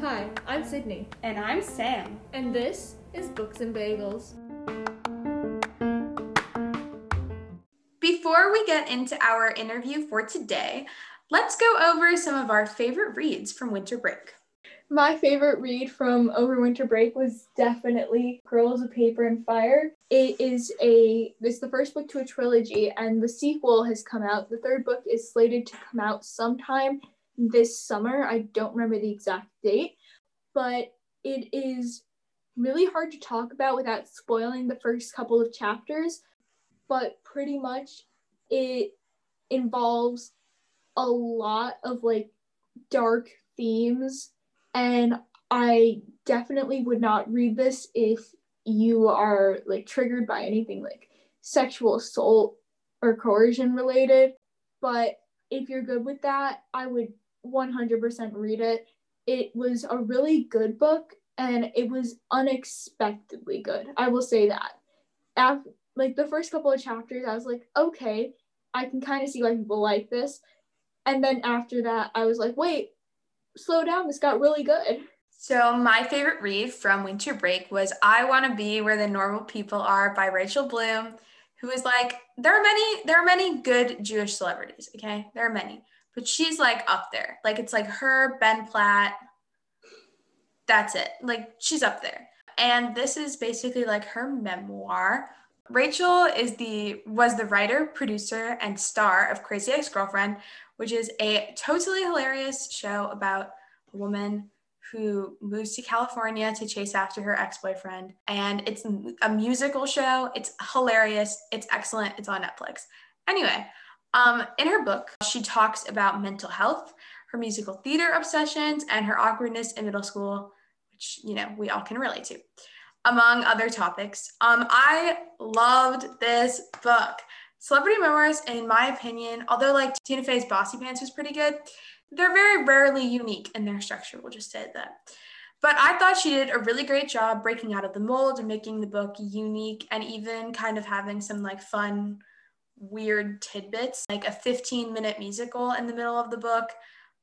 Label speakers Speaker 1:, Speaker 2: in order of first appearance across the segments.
Speaker 1: Hi, I'm Sydney,
Speaker 2: And I'm Sam.
Speaker 1: and this is Books and Bagels.
Speaker 2: Before we get into our interview for today, let's go over some of our favorite reads from winter break.
Speaker 3: My favorite read from over winter break was definitely Girls of Paper and Fire. It is a it's the first book to a trilogy and the sequel has come out. The third book is slated to come out sometime this summer. I don't remember the exact date, but it is really hard to talk about without spoiling the first couple of chapters, but pretty much it involves a lot of like dark themes and I definitely would not read this if you are like triggered by anything like sexual assault or coercion related. But if you're good with that, I would 100% read it. It was a really good book and it was unexpectedly good. I will say that. After, like the first couple of chapters, I was like, okay, I can kind of see why people like this. And then after that, I was like, wait, slow down. This got really good.
Speaker 2: So, my favorite read from winter break was I Want to Be Where the Normal People Are by Rachel Bloom, who is like, there are many, there are many good Jewish celebrities, okay? There are many, but she's like up there. Like, it's like her, Ben Platt. That's it. Like, she's up there. And this is basically like her memoir. Rachel is the was the writer, producer, and star of Crazy Ex-Girlfriend, which is a totally hilarious show about a woman who moves to California to chase after her ex-boyfriend. And it's a musical show. It's hilarious. It's excellent. It's on Netflix. Anyway, um, in her book, she talks about mental health, her musical theater obsessions, and her awkwardness in middle school, which you know we all can relate to, among other topics. Um, I loved this book. Celebrity memoirs, in my opinion, although like Tina Fey's Bossypants was pretty good, they're very rarely unique in their structure. We'll just say that. But I thought she did a really great job breaking out of the mold and making the book unique and even kind of having some like fun, weird tidbits, like a 15 minute musical in the middle of the book,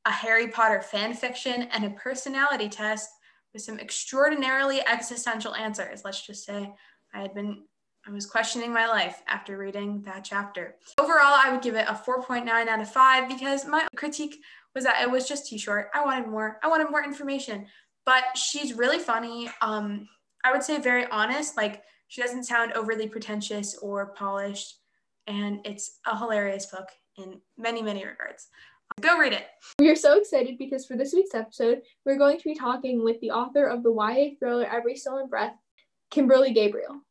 Speaker 2: a Harry Potter fan fiction, and a personality test with some extraordinarily existential answers. Let's just say I had been I was questioning my life after reading that chapter. Overall, I would give it a 4.9 out of 5 because my critique was that it was just too short. I wanted more. I wanted more information. But she's really funny. Um, I would say very honest. Like she doesn't sound overly pretentious or polished. And it's a hilarious book in many, many regards. Go read it.
Speaker 3: We are so excited because for this week's episode, we're going to be talking with the author of the YA thriller Every Stolen Breath, Kimberly Gabriel.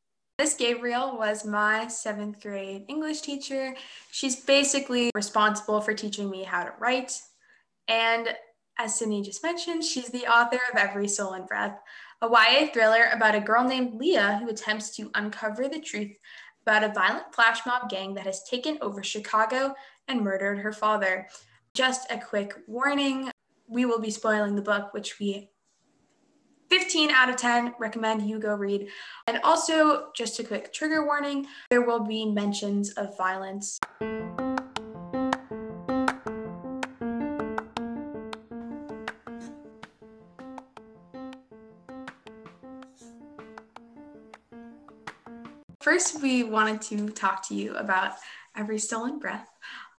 Speaker 2: Miss Gabriel was my seventh grade English teacher. She's basically responsible for teaching me how to write. And as Sydney just mentioned, she's the author of Every Stolen Breath, a YA thriller about a girl named Leah who attempts to uncover the truth about a violent flash mob gang that has taken over Chicago and murdered her father. Just a quick warning we will be spoiling the book, which we 15 out of 10 recommend you go read. And also, just a quick trigger warning there will be mentions of violence. First, we wanted to talk to you about Every Stolen Breath.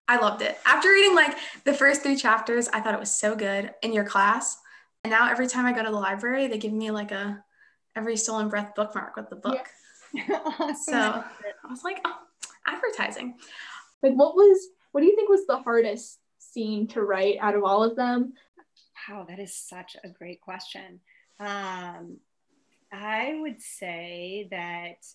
Speaker 2: I loved it. After reading like the first three chapters, I thought it was so good in your class. And now every time I go to the library, they give me like a every stolen breath bookmark with the book.
Speaker 4: awesome.
Speaker 2: So I was like, oh, advertising.
Speaker 3: Like, what was, what do you think was the hardest scene to write out of all of them?
Speaker 4: Wow, that is such a great question. Um, I would say that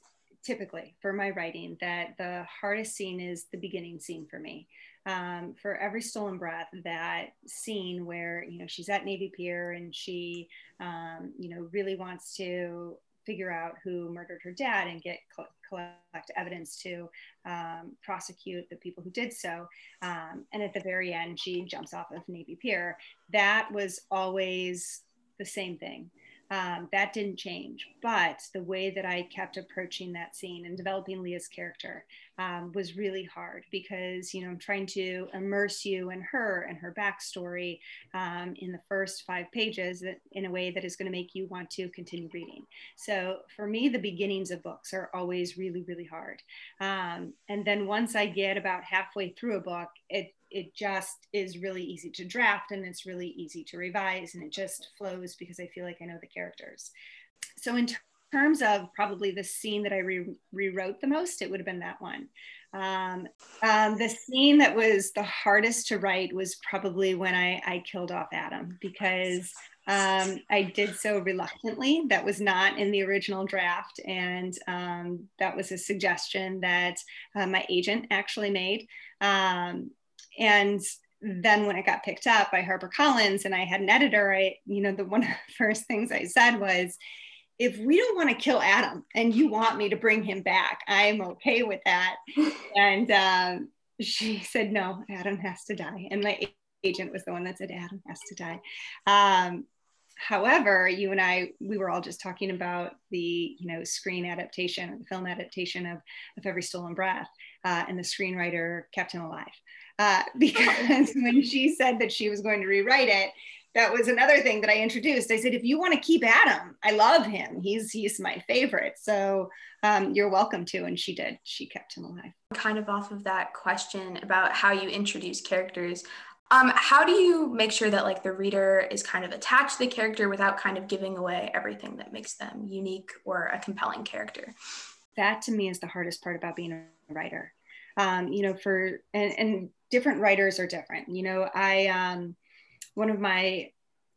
Speaker 4: typically for my writing, that the hardest scene is the beginning scene for me. Um, for every stolen breath, that scene where you know she's at Navy Pier and she, um, you know, really wants to figure out who murdered her dad and get collect evidence to um, prosecute the people who did so. Um, and at the very end, she jumps off of Navy Pier. That was always the same thing. Um, that didn't change. But the way that I kept approaching that scene and developing Leah's character um, was really hard because you know I'm trying to immerse you in her and her backstory um, in the first five pages in a way that is going to make you want to continue reading. So for me, the beginnings of books are always really really hard, um, and then once I get about halfway through a book, it it just is really easy to draft and it's really easy to revise and it just flows because I feel like I know the characters. So in terms of probably the scene that I re- rewrote the most, it would have been that one. Um, um, the scene that was the hardest to write was probably when I, I killed off Adam because um, I did so reluctantly. That was not in the original draft. And um, that was a suggestion that uh, my agent actually made. Um, and then when it got picked up by HarperCollins and I had an editor, I, you know, the one of the first things I said was, if we don't want to kill Adam and you want me to bring him back, I'm okay with that. and um, she said, no, Adam has to die. And my agent was the one that said, Adam has to die. Um, however, you and I, we were all just talking about the, you know, screen adaptation, the film adaptation of, of Every Stolen Breath uh, and the screenwriter kept him alive. Uh, because when she said that she was going to rewrite it, that was another thing that I introduced. I said, if you want to keep Adam, I love him. He's he's my favorite. So um, you're welcome to. And she did. She kept him alive.
Speaker 2: Kind of off of that question about how you introduce characters. Um, how do you make sure that like the reader is kind of attached to the character without kind of giving away everything that makes them unique or a compelling character?
Speaker 4: That to me is the hardest part about being a writer. Um, you know, for and, and different writers are different. You know, I um, one of my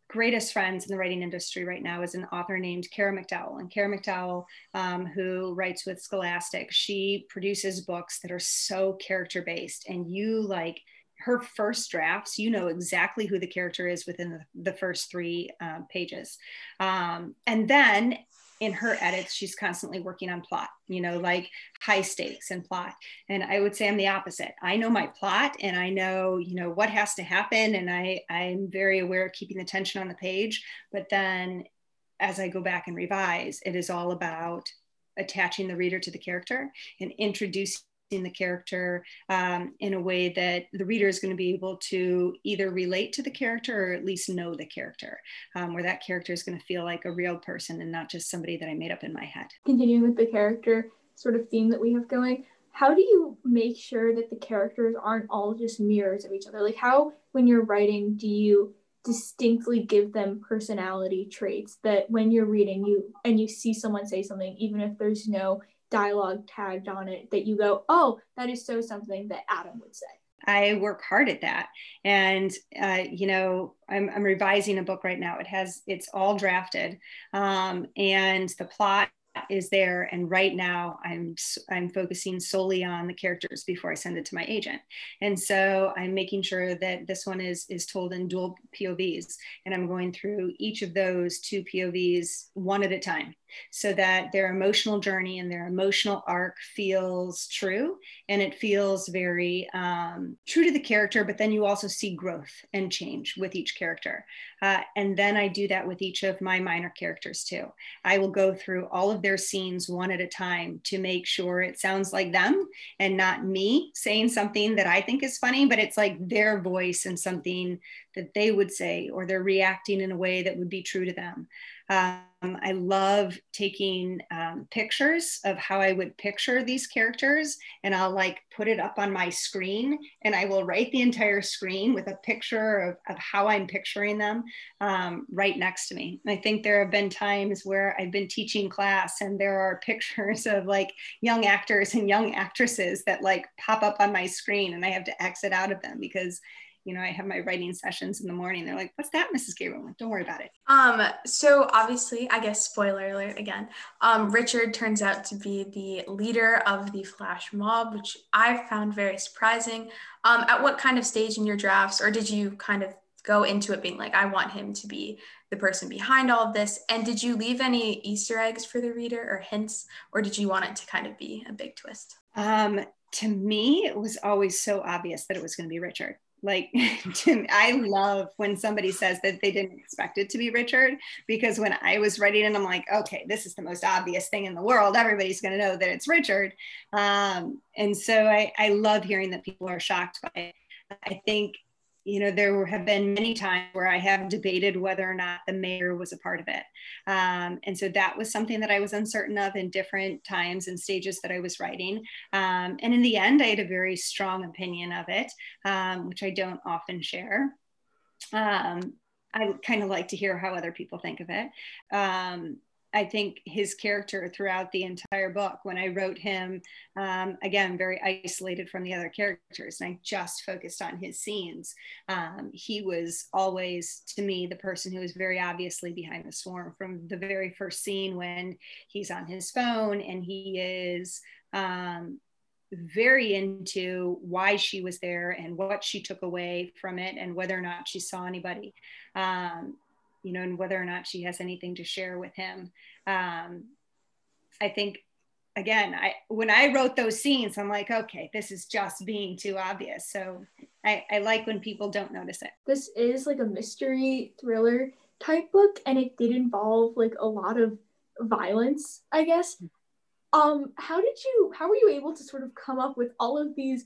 Speaker 4: greatest friends in the writing industry right now is an author named Kara McDowell. And Kara McDowell, um, who writes with Scholastic, she produces books that are so character based, and you like her first drafts, you know exactly who the character is within the, the first three uh, pages. Um, and then in her edits, she's constantly working on plot, you know, like high stakes and plot. And I would say I'm the opposite. I know my plot and I know, you know, what has to happen. And I, I'm very aware of keeping the tension on the page. But then as I go back and revise, it is all about attaching the reader to the character and introducing the character um, in a way that the reader is going to be able to either relate to the character or at least know the character, um, where that character is going to feel like a real person and not just somebody that I made up in my head.
Speaker 3: Continuing with the character sort of theme that we have going, how do you make sure that the characters aren't all just mirrors of each other? Like, how, when you're writing, do you distinctly give them personality traits that when you're reading you and you see someone say something even if there's no dialogue tagged on it that you go, oh, that is so something that Adam would say.
Speaker 4: I work hard at that. And, uh, you know, I'm, I'm, revising a book right now. It has, it's all drafted. Um, and the plot is there and right now i'm i'm focusing solely on the characters before i send it to my agent and so i'm making sure that this one is is told in dual povs and i'm going through each of those two povs one at a time so that their emotional journey and their emotional arc feels true and it feels very um, true to the character but then you also see growth and change with each character. Uh, and then i do that with each of my minor characters too. I will go through all of their scenes one at a time to make sure it sounds like them and not me saying something that i think is funny but it's like their voice and something that they would say or they're reacting in a way that would be true to them um, I love taking um, pictures of how I would picture these characters, and I'll like put it up on my screen, and I will write the entire screen with a picture of, of how I'm picturing them um, right next to me. And I think there have been times where I've been teaching class, and there are pictures of like young actors and young actresses that like pop up on my screen, and I have to exit out of them because you know, I have my writing sessions in the morning. They're like, what's that, Mrs. Gabriel? Like, don't worry about it.
Speaker 2: Um, so obviously, I guess spoiler alert again, um, Richard turns out to be the leader of the flash mob, which I found very surprising. Um, at what kind of stage in your drafts, or did you kind of go into it being like, I want him to be the person behind all of this? And did you leave any Easter eggs for the reader or hints, or did you want it to kind of be a big twist?
Speaker 4: Um, to me, it was always so obvious that it was going to be Richard. Like, I love when somebody says that they didn't expect it to be Richard, because when I was writing it, I'm like, okay, this is the most obvious thing in the world. Everybody's going to know that it's Richard. Um, and so I, I love hearing that people are shocked by it. I think you know, there have been many times where I have debated whether or not the mayor was a part of it. Um, and so that was something that I was uncertain of in different times and stages that I was writing. Um, and in the end, I had a very strong opinion of it, um, which I don't often share. Um, I kind of like to hear how other people think of it. Um, I think his character throughout the entire book. When I wrote him, um, again, very isolated from the other characters, and I just focused on his scenes, um, he was always, to me, the person who was very obviously behind the swarm from the very first scene when he's on his phone and he is. Um, very into why she was there and what she took away from it and whether or not she saw anybody um, you know, and whether or not she has anything to share with him. Um, I think again, I when I wrote those scenes, I'm like, okay, this is just being too obvious. So I, I like when people don't notice it.
Speaker 3: This is like a mystery thriller type book, and it did involve like a lot of violence, I guess. Um, how did you how were you able to sort of come up with all of these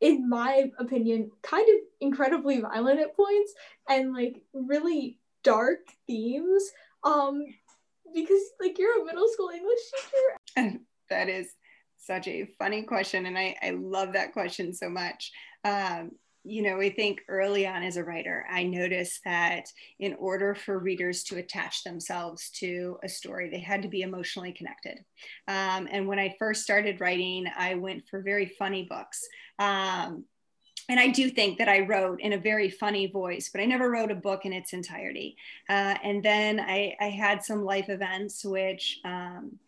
Speaker 3: in my opinion, kind of incredibly violent at points and like really dark themes um because like you're a middle school english teacher
Speaker 4: that is such a funny question and i i love that question so much um you know, I think early on as a writer, I noticed that in order for readers to attach themselves to a story, they had to be emotionally connected. Um, and when I first started writing, I went for very funny books. Um, and I do think that I wrote in a very funny voice, but I never wrote a book in its entirety. Uh, and then I, I, had some life events, which um,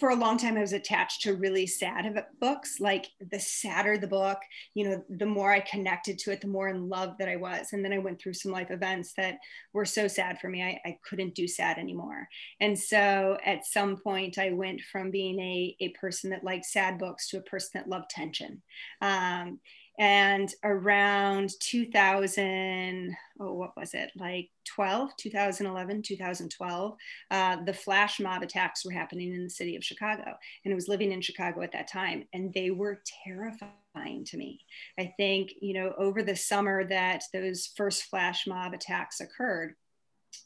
Speaker 4: for a long time I was attached to really sad books. Like the sadder the book, you know, the more I connected to it, the more in love that I was. And then I went through some life events that were so sad for me, I, I couldn't do sad anymore. And so at some point, I went from being a, a person that liked sad books to a person that loved tension. Um, and around 2000 oh what was it? Like 12 2011 2012 uh, the flash mob attacks were happening in the city of chicago. And i was living in chicago at that time. And they were terrifying to me. I think you know over the summer that those first flash mob attacks occurred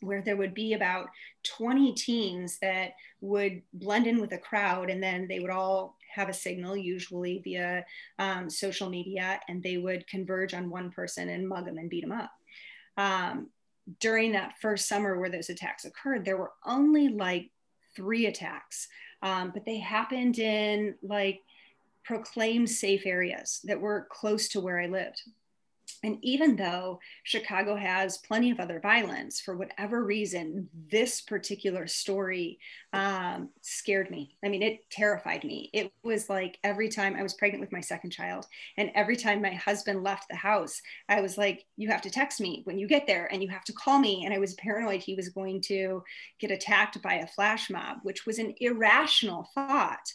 Speaker 4: where there would be about 20 teens that would blend in with a crowd and then they would all have a signal, usually via um, social media, and they would converge on one person and mug them and beat them up. Um, during that first summer where those attacks occurred, there were only like three attacks, um, but they happened in like proclaimed safe areas that were close to where I lived. And even though Chicago has plenty of other violence, for whatever reason, this particular story um, scared me. I mean, it terrified me. It was like every time I was pregnant with my second child, and every time my husband left the house, I was like, You have to text me when you get there, and you have to call me. And I was paranoid he was going to get attacked by a flash mob, which was an irrational thought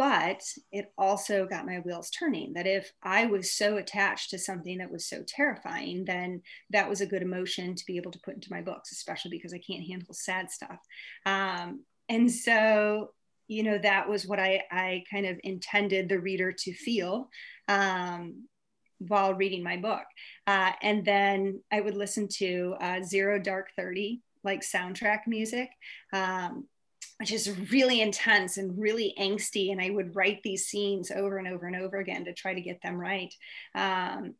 Speaker 4: but it also got my wheels turning that if I was so attached to something that was so terrifying, then that was a good emotion to be able to put into my books, especially because I can't handle sad stuff. Um, and so, you know, that was what I, I kind of intended the reader to feel. Um, while reading my book. Uh, and then I would listen to uh, Zero Dark 30, like soundtrack music. Um, which is really intense and really angsty. And I would write these scenes over and over and over again to try to get them right. Um,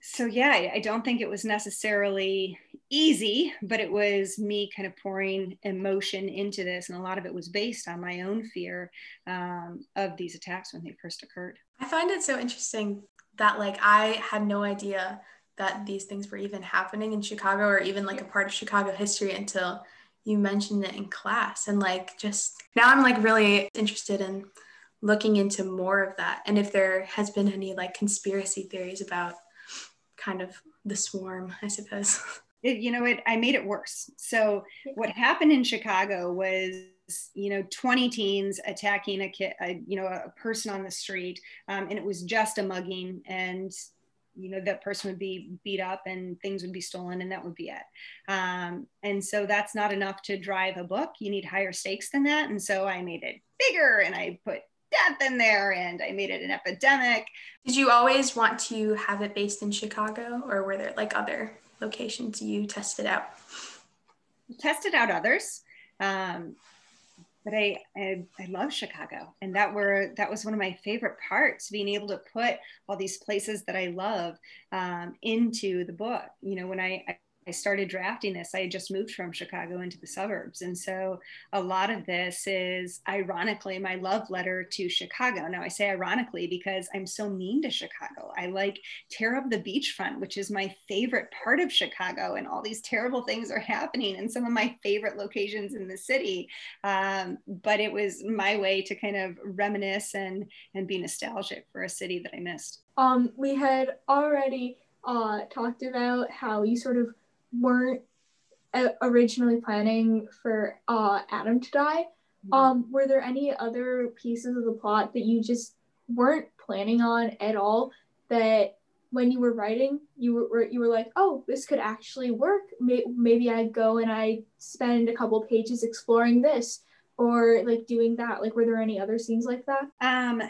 Speaker 4: so yeah, I, I don't think it was necessarily easy, but it was me kind of pouring emotion into this, and a lot of it was based on my own fear um, of these attacks when they first occurred.
Speaker 2: I find it so interesting that like I had no idea that these things were even happening in Chicago or even like a part of Chicago history until you mentioned it in class and like just now i'm like really interested in looking into more of that and if there has been any like conspiracy theories about kind of the swarm i suppose
Speaker 4: it, you know, it, I made it worse. So what happened in Chicago was, you know, 20 teens attacking a kid, a, you know, a person on the street. Um, and it was just a mugging and, you know, that person would be beat up and things would be stolen and that would be it. Um, and so that's not enough to drive a book. You need higher stakes than that. And so I made it bigger and I put death in there and I made it an epidemic.
Speaker 2: Did you always want to have it based in Chicago or were there like other locations you tested out?
Speaker 4: Tested out others. Um, but I, I, I love Chicago, and that were that was one of my favorite parts, being able to put all these places that I love um, into the book. You know, when I, I started drafting this, I had just moved from Chicago into the suburbs. And so a lot of this is ironically my love letter to Chicago. Now I say ironically because I'm so mean to Chicago. I like tear up the beachfront, which is my favorite part of Chicago. And all these terrible things are happening in some of my favorite locations in the city. Um, but it was my way to kind of reminisce and, and be nostalgic for a city that I missed.
Speaker 3: Um, we had already uh, talked about how you sort of weren't uh, originally planning for uh, Adam to die. Mm-hmm. Um, were there any other pieces of the plot that you just weren't planning on at all that when you were writing you were you were like oh this could actually work. Maybe i go and i spend a couple pages exploring this or like doing that. Like were there any other scenes like that?
Speaker 4: Um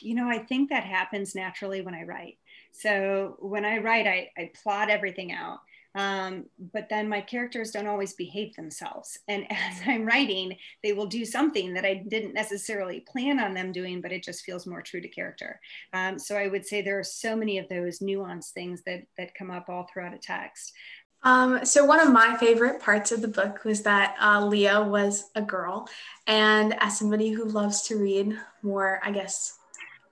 Speaker 4: you know i think that happens naturally when i write. So when i write i, I plot everything out um, but then my characters don't always behave themselves. And as I'm writing, they will do something that I didn't necessarily plan on them doing, but it just feels more true to character. Um, so I would say there are so many of those nuanced things that, that come up all throughout a text.
Speaker 2: Um, so one of my favorite parts of the book was that uh, Leah was a girl, and as somebody who loves to read more, I guess,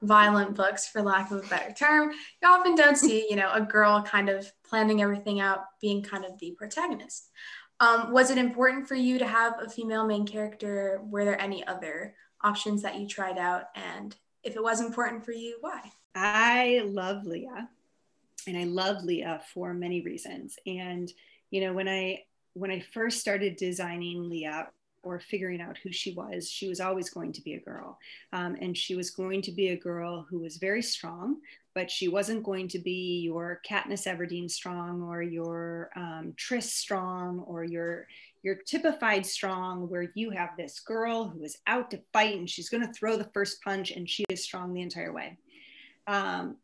Speaker 2: violent books, for lack of a better term, you often don't see, you know, a girl kind of planning everything out, being kind of the protagonist. Um, was it important for you to have a female main character? Were there any other options that you tried out? And if it was important for you, why?
Speaker 4: I love Leah, and I love Leah for many reasons. And you know, when I when I first started designing Leah, or figuring out who she was, she was always going to be a girl. Um, and she was going to be a girl who was very strong, but she wasn't going to be your Katniss Everdeen strong or your um, Tris strong or your your typified strong where you have this girl who is out to fight and she's going to throw the first punch and she is strong the entire way. Um,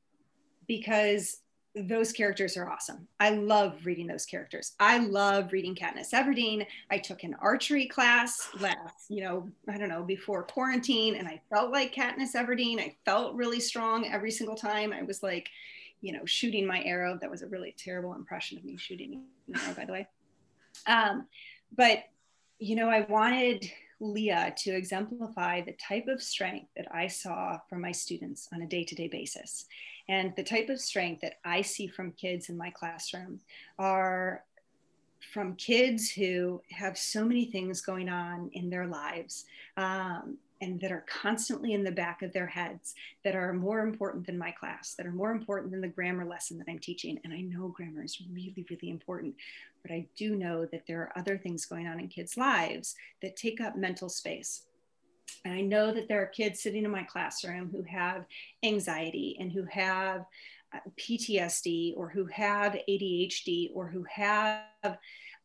Speaker 4: because those characters are awesome. I love reading those characters. I love reading Katniss Everdeen. I took an archery class last, you know, I don't know, before quarantine, and I felt like Katniss Everdeen. I felt really strong every single time. I was like, you know, shooting my arrow. That was a really terrible impression of me shooting an arrow, by the way. Um, but, you know, I wanted Leah to exemplify the type of strength that I saw from my students on a day to day basis. And the type of strength that I see from kids in my classroom are from kids who have so many things going on in their lives um, and that are constantly in the back of their heads that are more important than my class, that are more important than the grammar lesson that I'm teaching. And I know grammar is really, really important, but I do know that there are other things going on in kids' lives that take up mental space. And I know that there are kids sitting in my classroom who have anxiety and who have uh, PTSD or who have ADHD or who have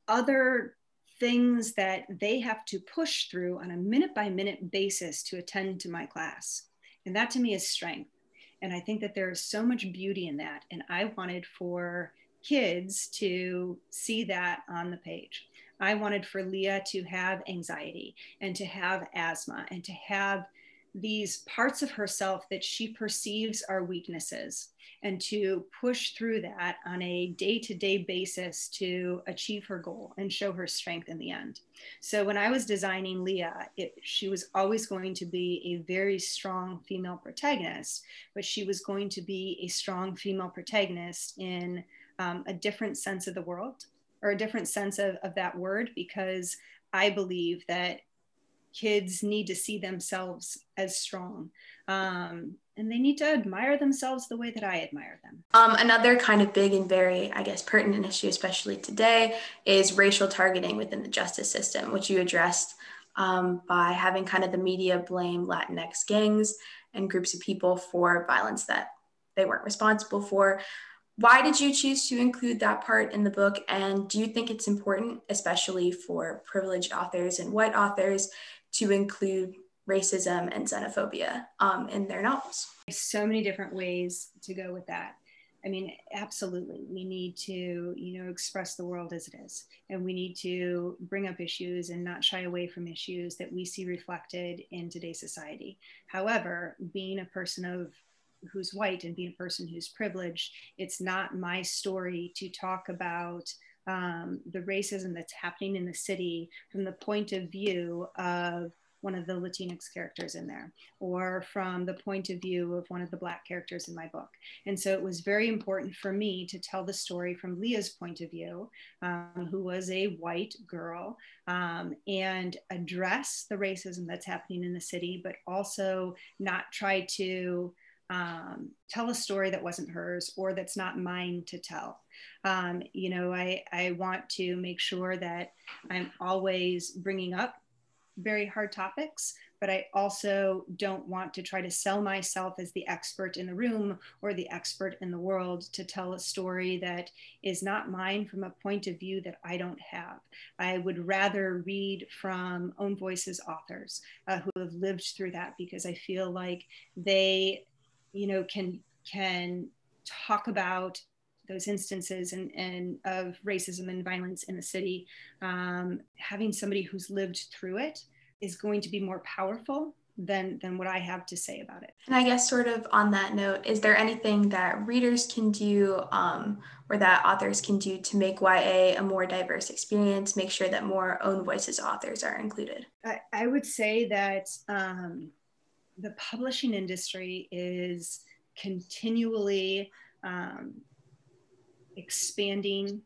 Speaker 4: other things that they have to push through on a minute by minute basis to attend to my class. And that to me is strength. And I think that there is so much beauty in that. And I wanted for kids to see that on the page. I wanted for Leah to have anxiety and to have asthma and to have these parts of herself that she perceives are weaknesses and to push through that on a day to day basis to achieve her goal and show her strength in the end. So, when I was designing Leah, it, she was always going to be a very strong female protagonist, but she was going to be a strong female protagonist in um, a different sense of the world or a different sense of, of that word because I believe that kids need to see themselves as strong. Um, and they need to admire themselves the way that I admire them.
Speaker 2: Um, another kind of big and very, I guess, pertinent issue, especially today, is racial targeting within the justice system, which you addressed um, by having kind of the media blame Latinx gangs and groups of people for violence that they weren't responsible for. Why did you choose to include that part in the book? And do you think it's important, especially for privileged authors and white authors, to include racism and xenophobia um, in their novels?
Speaker 4: So many different ways to go with that. I mean, absolutely. We need to, you know, express the world as it is. And we need to bring up issues and not shy away from issues that we see reflected in today's society. However, being a person of who's white and being a person who's privileged, it's not my story to talk about um, the racism that's happening in the city from the point of view of one of the Latinx characters in there, or from the point of view of one of the Black characters in my book. And so it was very important for me to tell the story from Leah's point of view, um, who was a white girl, um, and address the racism that's happening in the city, but also not try to um, tell a story that wasn't hers or that's not mine to tell. Um, you know, I, I want to make sure that I'm always bringing up very hard topics, but I also don't want to try to sell myself as the expert in the room or the expert in the world to tell a story that is not mine from a point of view that I don't have. I would rather read from own voices authors uh, who have lived through that because I feel like they, you know, can can talk about those instances and, and of racism and violence in the city, um, having somebody who's lived through it is going to be more powerful than than what I have to say about it.
Speaker 2: And I guess sort of on that note, is there anything that readers can do um, or that authors can do to make YA a more diverse experience, make sure that more own voices authors are included?
Speaker 4: I, I would say that um, the publishing industry is continually um, expanding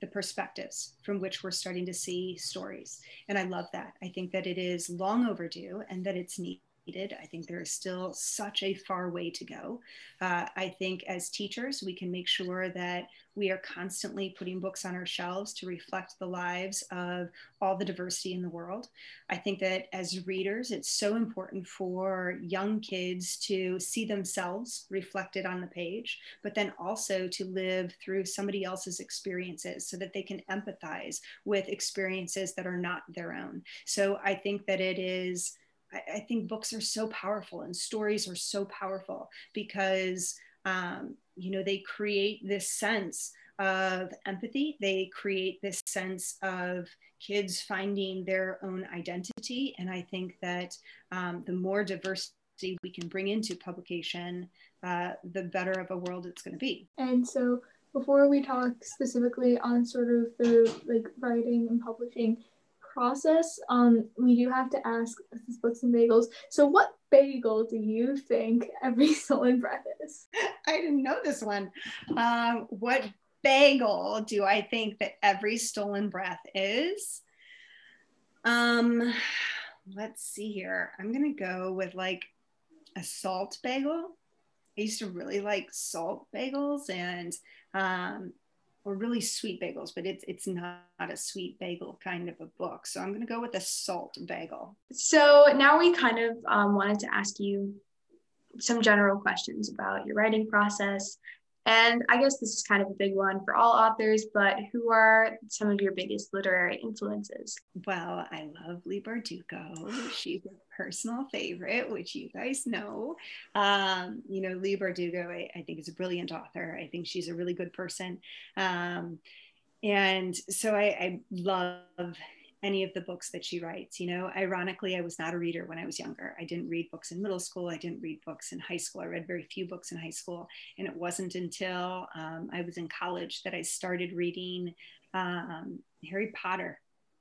Speaker 4: the perspectives from which we're starting to see stories. And I love that. I think that it is long overdue and that it's needed needed. I think there is still such a far way to go. Uh, I think as teachers, we can make sure that we are constantly putting books on our shelves to reflect the lives of all the diversity in the world. I think that as readers, it's so important for young kids to see themselves reflected on the page, but then also to live through somebody else's experiences so that they can empathize with experiences that are not their own. So I think that it is I, think books are so powerful and stories are so powerful because um, you know they create this sense of empathy. They create this sense of kids finding their own identity. And i think that um, the more diversity we can bring into publication uh, the better of a world it's going to be.
Speaker 3: And so before we talk specifically on sort of the like writing and publishing process, um, we do have to ask this is books and bagels. So, what bagel do you think every stolen breath is?
Speaker 4: I didn't know this one. Um, what bagel do I think that every stolen breath is? Um, let's see here. I'm gonna go with like a salt bagel. I used to really like salt bagels, and um, or really sweet bagels, but it's it's not a sweet bagel kind of a book. So I'm going to go with a salt bagel.
Speaker 2: So now we kind of um, wanted to ask you some general questions about your writing process. And I guess this is kind of a big one for all authors, but who are some of your biggest literary influences?
Speaker 4: Well, I love Leigh Bardugo. She's a personal favorite, which you guys know. Um, you know, Leigh Bardugo, I, I, think is a brilliant author. I think she's a really good person. Um, and so I, I love any of the books that she writes. You know, ironically, I was not a reader when I was younger. I didn't read books in middle school. I didn't read books in high school. I read very few books in high school. And it wasn't until um, I was in college that I started reading um, Harry Potter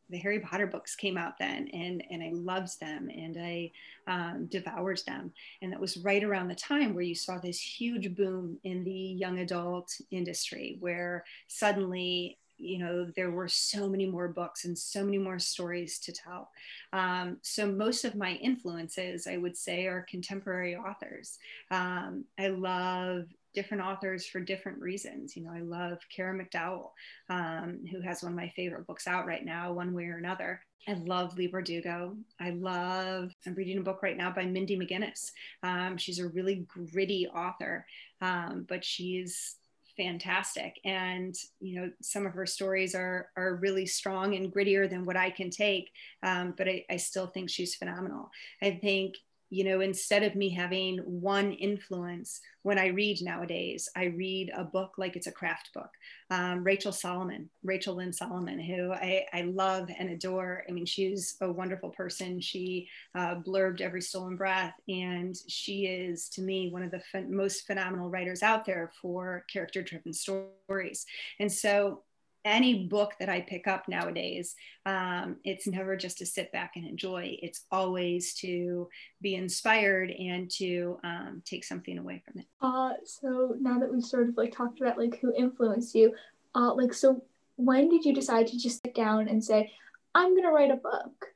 Speaker 4: the Harry Potter books came out then, and and I loved them, and I um, devoured them. And that was right around the time where you saw this huge boom in the young adult industry, where suddenly you know, there were so many more books and so many more stories to tell. Um, so most of my influences, I would say, are contemporary authors. Um, I love different authors for different reasons. You know, I love Kara McDowell, um, who has one of my favorite books out right now, One Way or Another. I love Leigh Bardugo. I love, I'm reading a book right now by Mindy McGinnis. Um, she's a really gritty author, um, but she's fantastic. And, you know, some of her stories are, are really strong and grittier than what I can take. Um, but I, I still think she's phenomenal. I think you know, instead of me having one influence when I read nowadays, I read a book like it's a craft book. Um, Rachel Solomon, Rachel Lynn Solomon, who I, I, love and adore. I mean, she's a wonderful person. She uh, blurbed Every Stolen Breath, and she is, to me, one of the most phenomenal writers out there for character driven stories. And so any book that I pick up nowadays, um, it's never just to sit back and enjoy. It's always to be inspired and to um, take something away from it.
Speaker 3: Uh, so now that we've sort of like talked about like who influenced you, uh, like so when did you decide to just sit down and say, I'm gonna write a book?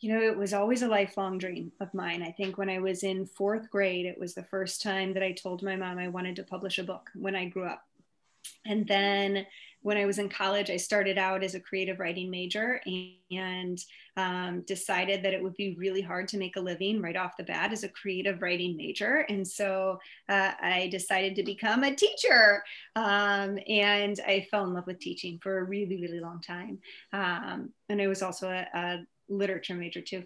Speaker 4: You know, it was always a lifelong dream of mine. I think when I was in fourth grade, it was the first time that I told my mom I wanted to publish a book when I grew up. And then when I was in college, I started out as a creative writing major and um, decided that it would be really hard to make a living right off the bat as a creative writing major. And so uh, I decided to become a teacher. Um, and I fell in love with teaching for a really, really long time. Um, and I was also a, a literature major too.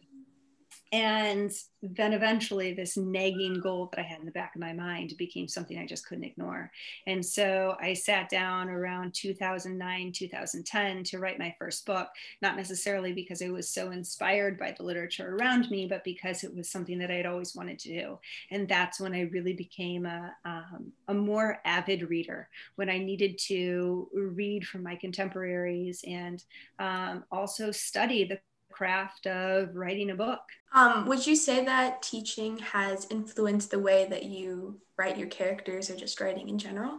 Speaker 4: And then eventually, this nagging goal that I had in the back of my mind became something I just couldn't ignore. And so I sat down around 2009, 2010 to write my first book, not necessarily because I was so inspired by the literature around me, but because it was something that I had always wanted to do. And that's when I really became a, um, a more avid reader, when I needed to read from my contemporaries and um, also study the craft of writing a book.
Speaker 2: Um, would you say that teaching has influenced the way that you write your characters or just writing in general?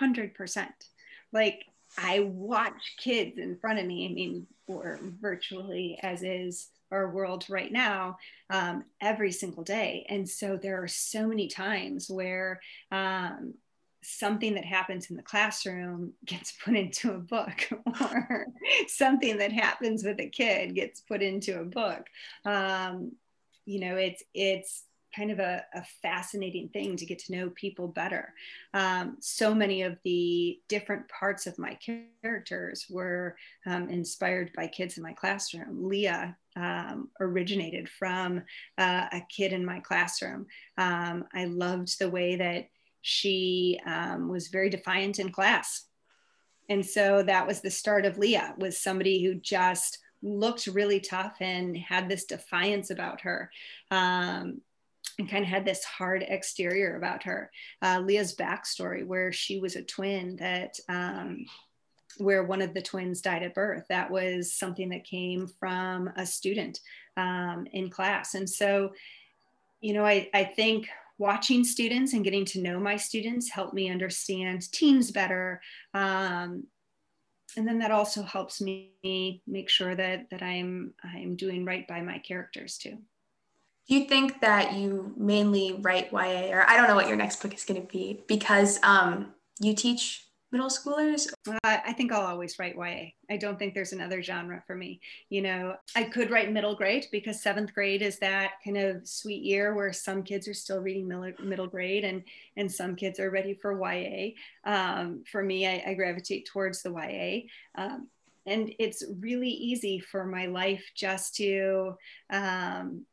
Speaker 4: 100%. Like, I watch kids in front of me, I mean, or virtually as is our world right now, um, every single day. And so there are so many times where um, something that happens in the classroom gets put into a book or something that happens with a kid gets put into a book. Um, you know it's it's kind of a, a, fascinating thing to get to know people better. Um, so many of the different parts of my characters were um, inspired by kids in my classroom. Leah um, originated from uh, a kid in my classroom. Um, i loved the way that she um, was very defiant in class. And so that was the start of Leah, was somebody who just looked really tough and had this defiance about her. Um, and kind of had this hard exterior about her. Uh, Leah's backstory, where she was a twin that um, where one of the twins died at birth. That was something that came from a student um, in class. And so, you know, I, I think watching students and getting to know my students helped me understand teams better. Um, and then that also helps me make sure that that I'm I'm doing right by my characters too.
Speaker 2: Do you think that you mainly write YA, or I don't know what your next book is going to be, because um, you teach middle schoolers?
Speaker 4: I think I'll always write YA. I don't think there's another genre for me. You know, I could write middle grade because seventh grade is that kind of sweet year where some kids are still reading middle, middle grade and and some kids are ready for YA. Um, for me, I, I, gravitate towards the YA. Um, and it's really easy for my life just to um,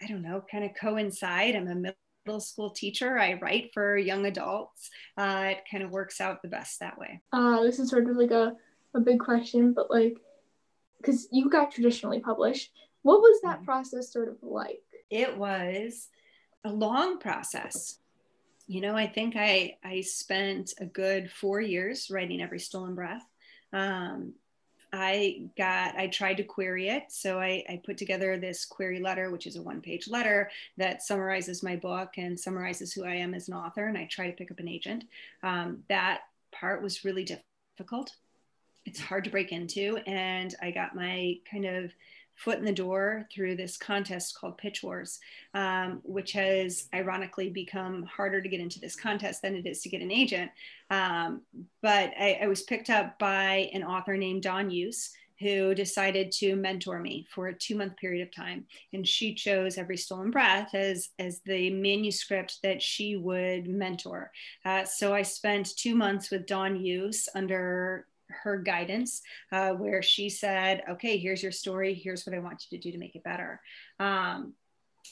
Speaker 4: I don't know, kind of coincide. I'm a middle middle school teacher. I write for young adults. Uh, it kind of works out the best that way.
Speaker 3: Uh, this is sort of like a, a big question, but like, because you got traditionally published, what was that mm-hmm. process sort of like?
Speaker 4: It was a long process. You know, I think I I spent a good four years writing every stolen breath. Um, I got, I tried to query it. So I, I, put together this query letter, which is a one page letter that summarizes my book and summarizes who I am as an author. And I try to pick up an agent. Um, that part was really difficult it's hard to break into. And I got my kind of foot in the door through this contest called Pitch Wars, um, which has ironically become harder to get into this contest than it is to get an agent. Um, but I, I, was picked up by an author named Dawn Hughes. Who decided to mentor me for a two month period of time. And she chose Every Stolen Breath as, as the manuscript that she would mentor. Uh, so I spent two months with Dawn Hughes under her guidance uh, where she said okay here's your story. Here's what i want you to do to make it better. Um,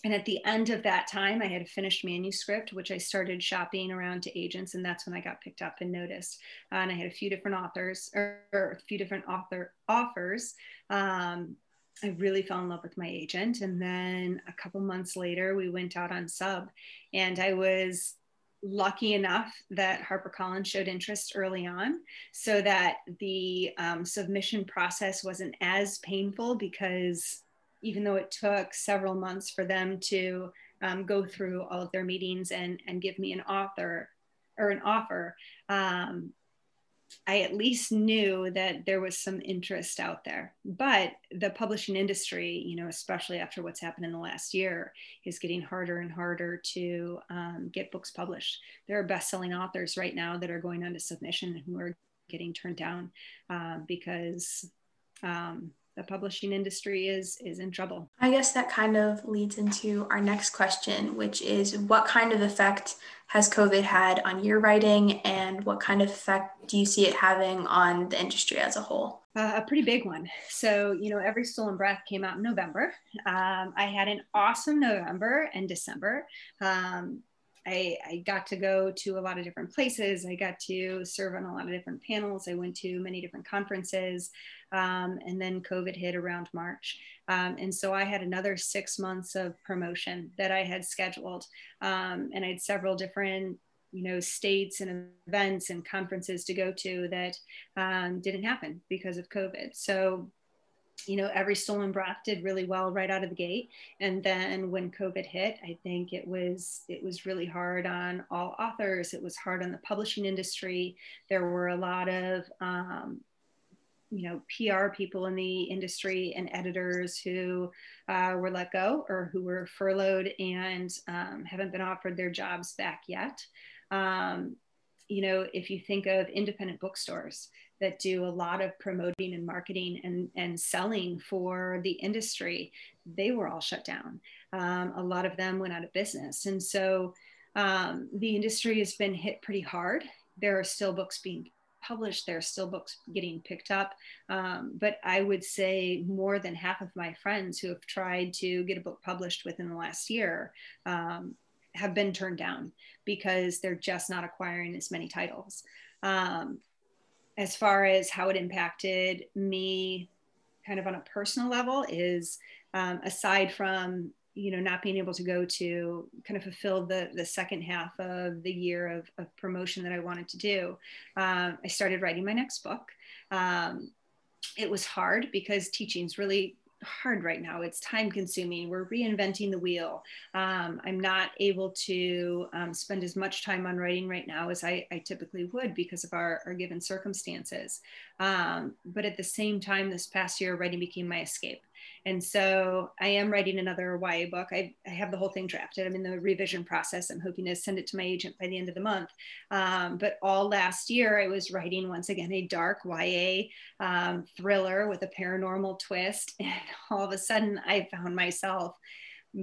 Speaker 4: and at the end of that time i had a finished manuscript which i started shopping around to agents and that's when i got picked up and noticed. Uh, and i had a few different authors or, or a few different author offers. Um, I really fell in love with my agent. And then a couple months later, we went out on sub, and I was lucky enough that HarperCollins showed interest early on so that the um, submission process wasn't as painful because even though it took several months for them to um, go through all of their meetings and, and give me an author or an offer, um, I at least knew that there was some interest out there. But the publishing industry, you know, especially after what's happened in the last year, is getting harder and harder to um, get books published. There are best-selling authors right now that are going on to submission who are getting turned down uh, because um, the publishing industry is is in trouble.
Speaker 2: I guess that kind of leads into our next question, which is what kind of effect has COVID had on your writing and what kind of effect do you see it having on the industry as a whole?
Speaker 4: Uh, a pretty big one. So, you know, Every Stolen Breath came out in November. Um, I had an awesome November and December. Um, I, I, got to go to a lot of different places. I got to serve on a lot of different panels. I went to many different conferences. Um, and then COVID hit around March. Um, and so I had another six months of promotion that I had scheduled. Um, and I had several different you know states and events and conferences to go to that um, didn't happen because of covid so you know, every stolen breath did really well right out of the gate. And then when COVID hit, I think it was it was really hard on all authors. It was hard on the publishing industry. There were a lot of um, you know PR people in the industry and editors who uh, were let go or who were furloughed and um, haven't been offered their jobs back yet. Um, you know, if you think of independent bookstores, that do a lot of promoting and marketing and, and selling for the industry, they were all shut down. Um, a lot of them went out of business. And so um, the industry has been hit pretty hard. There are still books being published, there are still books getting picked up. Um, but I would say more than half of my friends who have tried to get a book published within the last year um, have been turned down because they're just not acquiring as many titles. Um, as far as how it impacted me kind of on a personal level is um, aside from you know not being able to go to kind of fulfill the the second half of the year of, of promotion that i wanted to do um, i started writing my next book. Um, it was hard because teaching is really hard right now. It's time consuming. We're reinventing the wheel. Um, I'm not able to um, spend as much time on writing right now as I, I typically would because of our, our given circumstances. Um, but at the same time, this past year, writing became my escape. And so I am writing another YA book. I, I, have the whole thing drafted. I'm in the revision process. I'm hoping to send it to my agent by the end of the month. Um, but all last year, I was writing once again a dark YA um, thriller with a paranormal twist. And all of a sudden, I found myself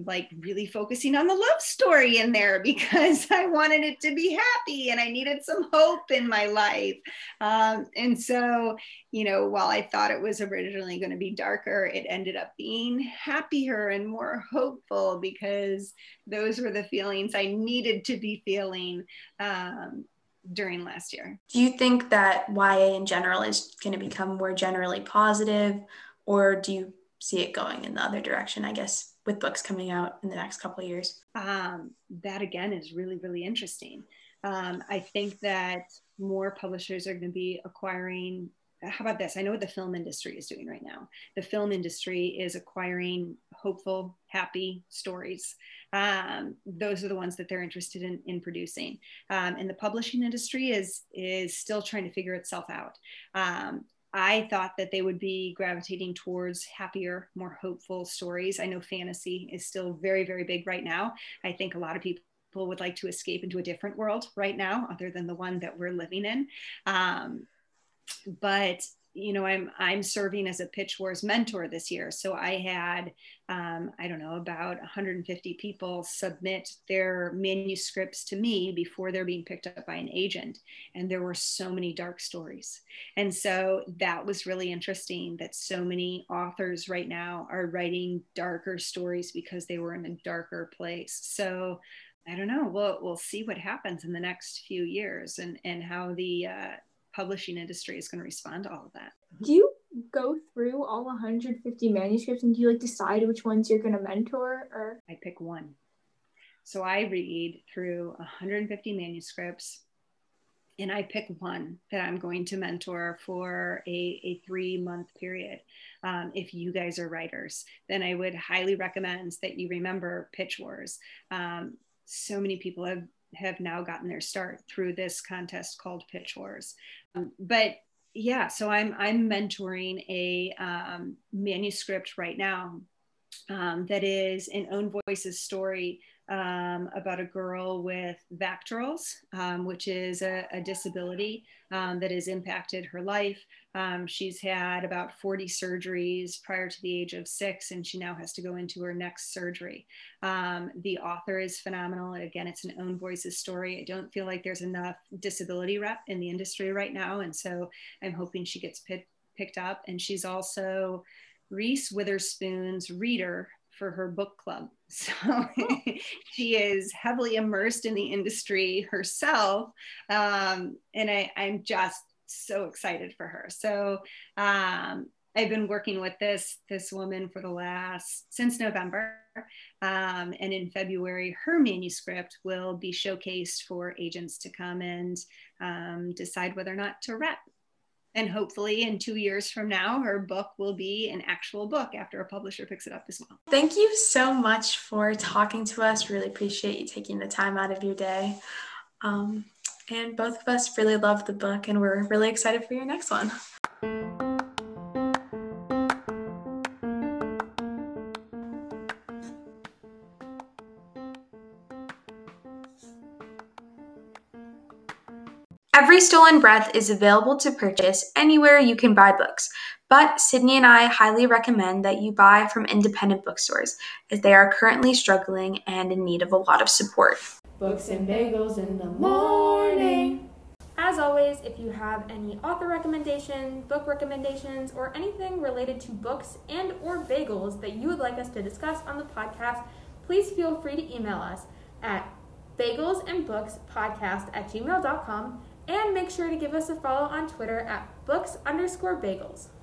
Speaker 4: like really focusing on the love story in there because I wanted it to be happy and I needed some hope in my life. Um, and so, you know, while I thought it was originally going to be darker, it ended up being happier and more hopeful because those were the feelings I needed to be feeling. Um, during last year.
Speaker 2: Do you think that YA in general is going to become more generally positive, or do you see it going in the other direction? I guess with books coming out in the next couple of years?
Speaker 4: Um, that again is really, really interesting. Um, I think that more publishers are going to be acquiring. How about this? I know what the film industry is doing right now. The film industry is acquiring hopeful, happy stories. Um, those are the ones that they're interested in, in producing. Um, and the publishing industry is is still trying to figure itself out. I thought that they would be gravitating towards happier, more hopeful stories. I know fantasy is still very, very big right now. I think a lot of people would like to escape into a different world right now, other than the one that we're living in. Um, but you know i'm i'm serving as a pitch wars mentor this year. So i had um, i don't know about 150 people submit their manuscripts to me before they're being picked up by an agent. And there were so many dark stories. And so that was really interesting that so many authors right now are writing darker stories because they were in a darker place. So I don't know. We'll we'll see what happens in the next few years and and how the uh, publishing industry is going to respond to all of that.
Speaker 3: Do you go through all 150 manuscripts and do you like decide which ones you're going to mentor or
Speaker 4: I pick one. So I read through 150 manuscripts and I pick one that I'm going to mentor for a, a three month period. Um, if you guys are writers, then I would highly recommend that you remember Pitch Wars. Um, so many people have have now gotten their start through this contest called Pitch Wars. Um, but yeah, so I'm I'm mentoring a um, manuscript right now um, that is an own voices story um, about a girl with VACTERLs, um, which is a, a disability um, that has impacted her life. Um, she's had about 40 surgeries prior to the age of six, and she now has to go into her next surgery. Um, the author is phenomenal. Again, it's an own voices story. I don't feel like there's enough disability rep in the industry right now, and so I'm hoping she gets picked picked up. And she's also Reese Witherspoon's reader for her book club. So she is heavily immersed in the industry herself. Um, and I, I'm just so excited for her. So um, I've been working with this this woman for the last since November, um, and in February, her manuscript will be showcased for agents to come and um, decide whether or not to rep and hopefully in two years from now her book will be an actual book after a publisher picks it up as well.
Speaker 2: Thank you so much for talking to us. Really appreciate you taking the time out of your day. Um, and both of us really love the book and we're really excited for your next one Every Stolen Breath is available to purchase anywhere you can buy books, but Sydney and I highly recommend that you buy from independent bookstores as they are currently struggling and in need of a lot of support.
Speaker 1: Books and bagels in the morning. As always, if you have any author recommendations, book recommendations, or anything related to books and or bagels that you would like us to discuss on the podcast, please feel free to email us at bagelsandbookspodcast at gmail.com and make sure to give us a follow on Twitter at books underscore bagels.